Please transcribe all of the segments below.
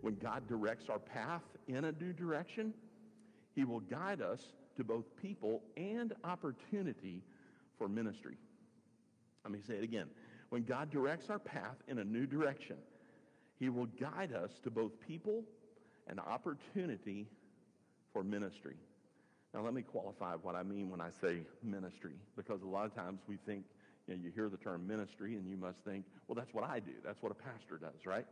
when God directs our path in a new direction, he will guide us to both people and opportunity for ministry. Let me say it again. When God directs our path in a new direction, he will guide us to both people and opportunity for ministry. Now, let me qualify what I mean when I say ministry, because a lot of times we think, you know, you hear the term ministry and you must think, well, that's what I do. That's what a pastor does, right?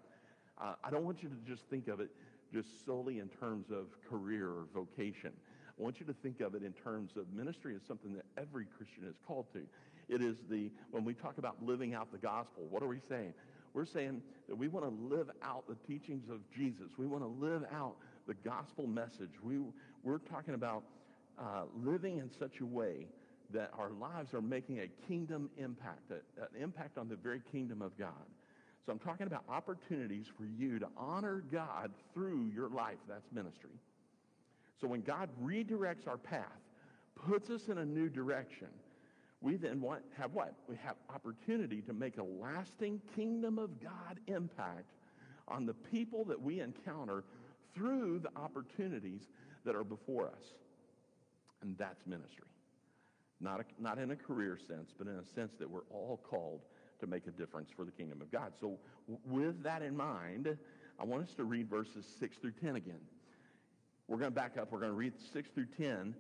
I don't want you to just think of it just solely in terms of career or vocation. I want you to think of it in terms of ministry as something that every Christian is called to. It is the, when we talk about living out the gospel, what are we saying? We're saying that we want to live out the teachings of Jesus. We want to live out the gospel message. We, we're talking about uh, living in such a way that our lives are making a kingdom impact, a, an impact on the very kingdom of God. So I'm talking about opportunities for you to honor God through your life. That's ministry. So when God redirects our path, puts us in a new direction, we then want, have what? We have opportunity to make a lasting kingdom of God impact on the people that we encounter through the opportunities that are before us. And that's ministry. Not, a, not in a career sense, but in a sense that we're all called to make a difference for the kingdom of God. So with that in mind, I want us to read verses 6 through 10 again. We're going to back up. We're going to read 6 through 10,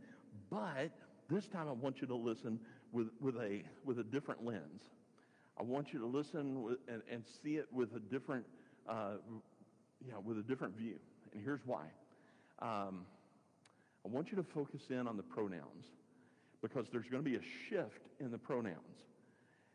but this time I want you to listen with, with, a, with a different lens. I want you to listen with, and, and see it with a different, uh, yeah, with a different view. And here's why. Um, I want you to focus in on the pronouns because there's going to be a shift in the pronouns.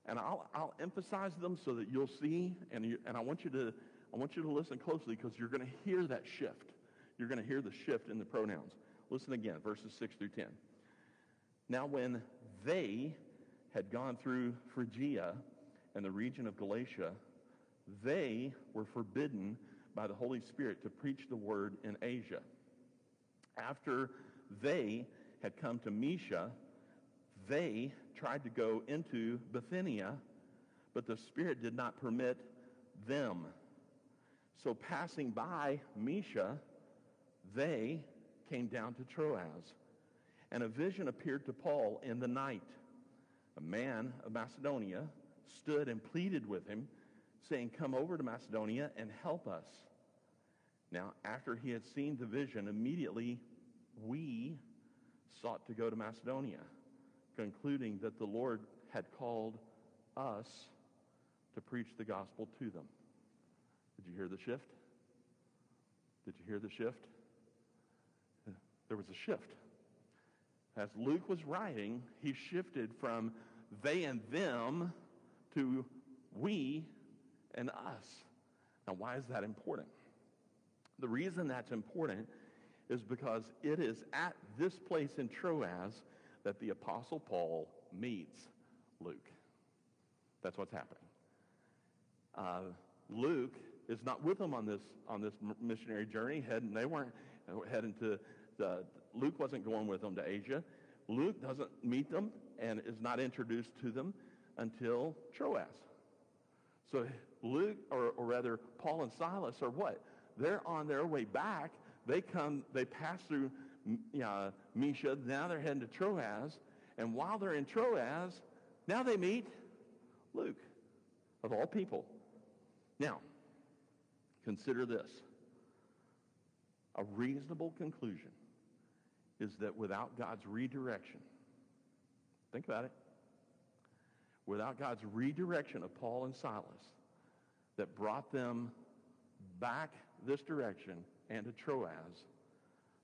And I'll, I'll emphasize them so that you'll see, and, you, and I, want you to, I want you to listen closely because you're going to hear that shift. You're going to hear the shift in the pronouns. Listen again, verses 6 through 10. Now when they had gone through Phrygia and the region of Galatia, they were forbidden by the Holy Spirit to preach the word in Asia. After they had come to Mysia, they tried to go into Bithynia, but the Spirit did not permit them. So passing by Mysia, they came down to Troas. And a vision appeared to Paul in the night. A man of Macedonia stood and pleaded with him, saying, Come over to Macedonia and help us. Now, after he had seen the vision, immediately we sought to go to Macedonia, concluding that the Lord had called us to preach the gospel to them. Did you hear the shift? Did you hear the shift? There was a shift. As Luke was writing, he shifted from they and them to we and us. Now, why is that important? The reason that's important is because it is at this place in Troas that the Apostle Paul meets Luke. That's what's happening. Uh, Luke is not with them on this on this missionary journey. Heading, they weren't heading to the. Luke wasn't going with them to Asia. Luke doesn't meet them and is not introduced to them until Troas. So Luke, or, or rather Paul and Silas, are what? They're on their way back. They come, they pass through uh, Mysia. Now they're heading to Troas. And while they're in Troas, now they meet Luke, of all people. Now, consider this. A reasonable conclusion is that without God's redirection, think about it, without God's redirection of Paul and Silas that brought them back this direction and to Troas,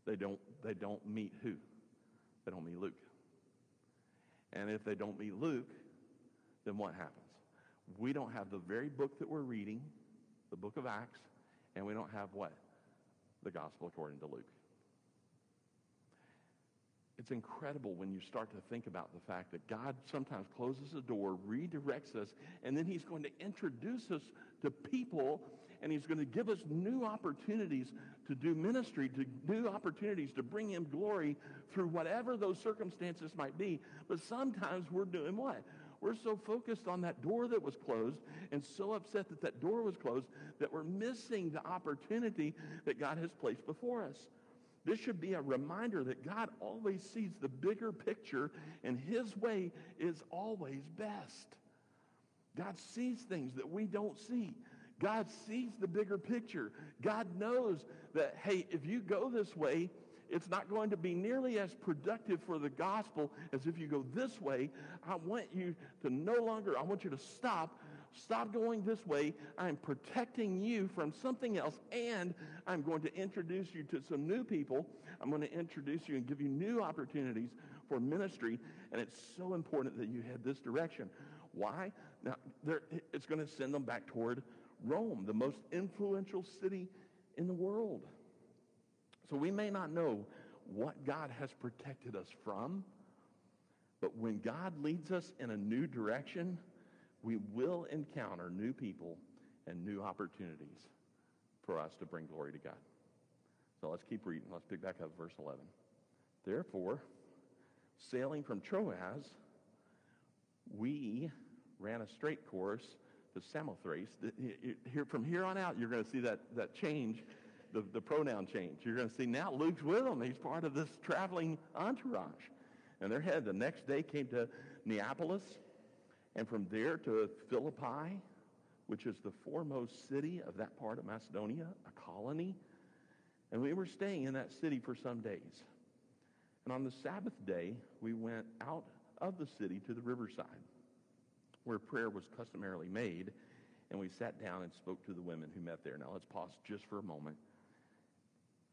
they don't, they don't meet who? They don't meet Luke. And if they don't meet Luke, then what happens? We don't have the very book that we're reading, the book of Acts, and we don't have what? The gospel according to Luke. It's incredible when you start to think about the fact that God sometimes closes a door, redirects us, and then he's going to introduce us to people, and he's going to give us new opportunities to do ministry, to new opportunities to bring him glory through whatever those circumstances might be. But sometimes we're doing what? We're so focused on that door that was closed and so upset that that door was closed that we're missing the opportunity that God has placed before us. This should be a reminder that God always sees the bigger picture and his way is always best. God sees things that we don't see. God sees the bigger picture. God knows that, hey, if you go this way, it's not going to be nearly as productive for the gospel as if you go this way. I want you to no longer, I want you to stop. Stop going this way. I'm protecting you from something else, and I'm going to introduce you to some new people. I'm going to introduce you and give you new opportunities for ministry, and it's so important that you head this direction. Why? Now, it's going to send them back toward Rome, the most influential city in the world. So we may not know what God has protected us from, but when God leads us in a new direction, we will encounter new people and new opportunities for us to bring glory to God. So let's keep reading. Let's pick back up verse 11. Therefore, sailing from Troas, we ran a straight course Samothrace. Here, from here on out, you're going to see that, that change, the, the pronoun change. You're going to see now Luke's with them. He's part of this traveling entourage. And they're headed. The next day came to Neapolis, and from there to Philippi, which is the foremost city of that part of Macedonia, a colony. And we were staying in that city for some days. And on the Sabbath day, we went out of the city to the riverside where prayer was customarily made, and we sat down and spoke to the women who met there. Now let's pause just for a moment.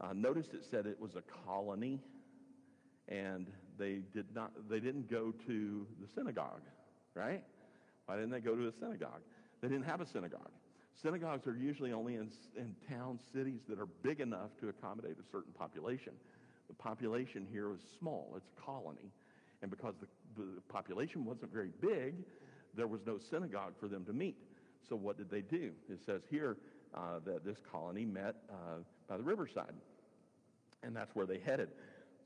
Uh, notice it said it was a colony, and they did not. They didn't go to the synagogue, right? Why didn't they go to a synagogue? They didn't have a synagogue. Synagogues are usually only in, in towns, cities that are big enough to accommodate a certain population. The population here was small. It's a colony. And because the, the population wasn't very big, there was no synagogue for them to meet. So what did they do? It says here uh, that this colony met uh, by the riverside. And that's where they headed.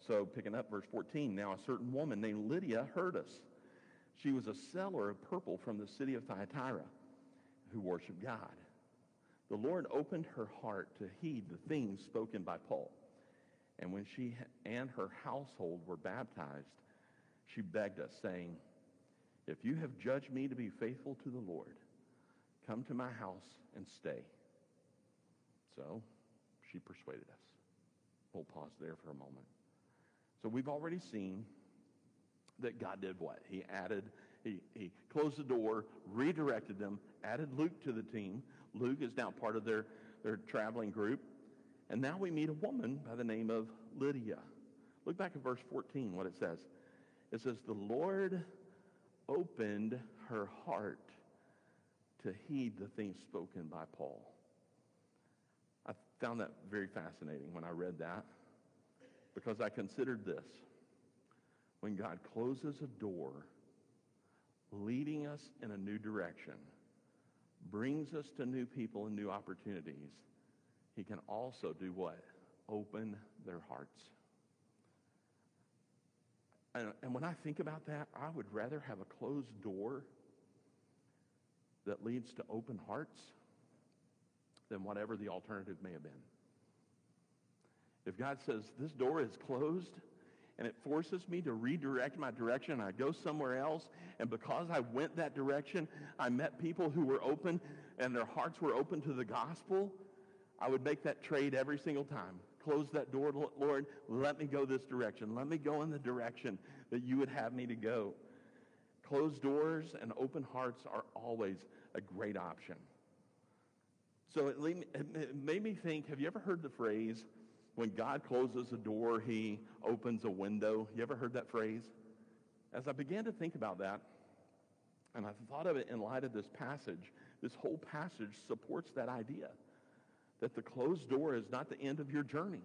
So picking up verse 14, now a certain woman named Lydia heard us. She was a seller of purple from the city of Thyatira who worshiped God. The Lord opened her heart to heed the things spoken by Paul. And when she and her household were baptized, she begged us, saying, if you have judged me to be faithful to the Lord, come to my house and stay. So she persuaded us. We'll pause there for a moment. So we've already seen that God did what? He added, he, he closed the door, redirected them, added Luke to the team. Luke is now part of their, their traveling group. And now we meet a woman by the name of Lydia. Look back at verse 14, what it says. It says, The Lord opened her heart to heed the things spoken by Paul. I found that very fascinating when I read that because I considered this. When God closes a door, leading us in a new direction, brings us to new people and new opportunities, he can also do what? Open their hearts. And, and when I think about that, I would rather have a closed door that leads to open hearts than whatever the alternative may have been. If God says, this door is closed, and it forces me to redirect my direction. I go somewhere else. And because I went that direction, I met people who were open and their hearts were open to the gospel. I would make that trade every single time close that door, Lord. Let me go this direction. Let me go in the direction that you would have me to go. Closed doors and open hearts are always a great option. So it made me think, have you ever heard the phrase, when God closes a door, he opens a window? You ever heard that phrase? As I began to think about that, and I thought of it in light of this passage, this whole passage supports that idea that the closed door is not the end of your journey,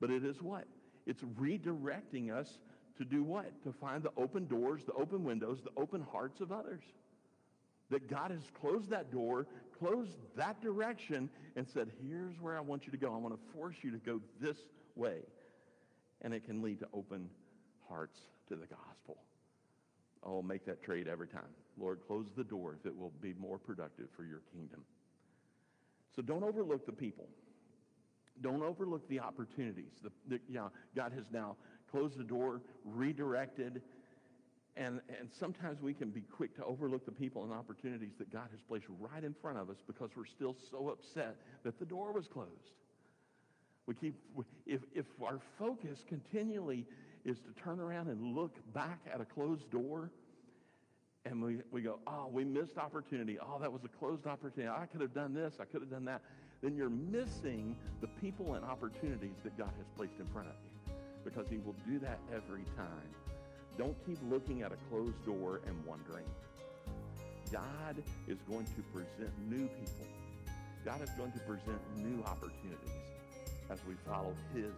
but it is what? It's redirecting us to do what? To find the open doors, the open windows, the open hearts of others. That God has closed that door, closed that direction, and said, here's where I want you to go. I want to force you to go this way. And it can lead to open hearts to the gospel. I'll make that trade every time. Lord, close the door if it will be more productive for your kingdom. So don't overlook the people. Don't overlook the opportunities. The, the, yeah, God has now closed the door, redirected, and, and sometimes we can be quick to overlook the people and opportunities that God has placed right in front of us because we're still so upset that the door was closed. We keep, if, if our focus continually is to turn around and look back at a closed door, and we, we go, oh, we missed opportunity. Oh, that was a closed opportunity. I could have done this. I could have done that. Then you're missing the people and opportunities that God has placed in front of you because he will do that every time. Don't keep looking at a closed door and wondering. God is going to present new people. God is going to present new opportunities as we follow his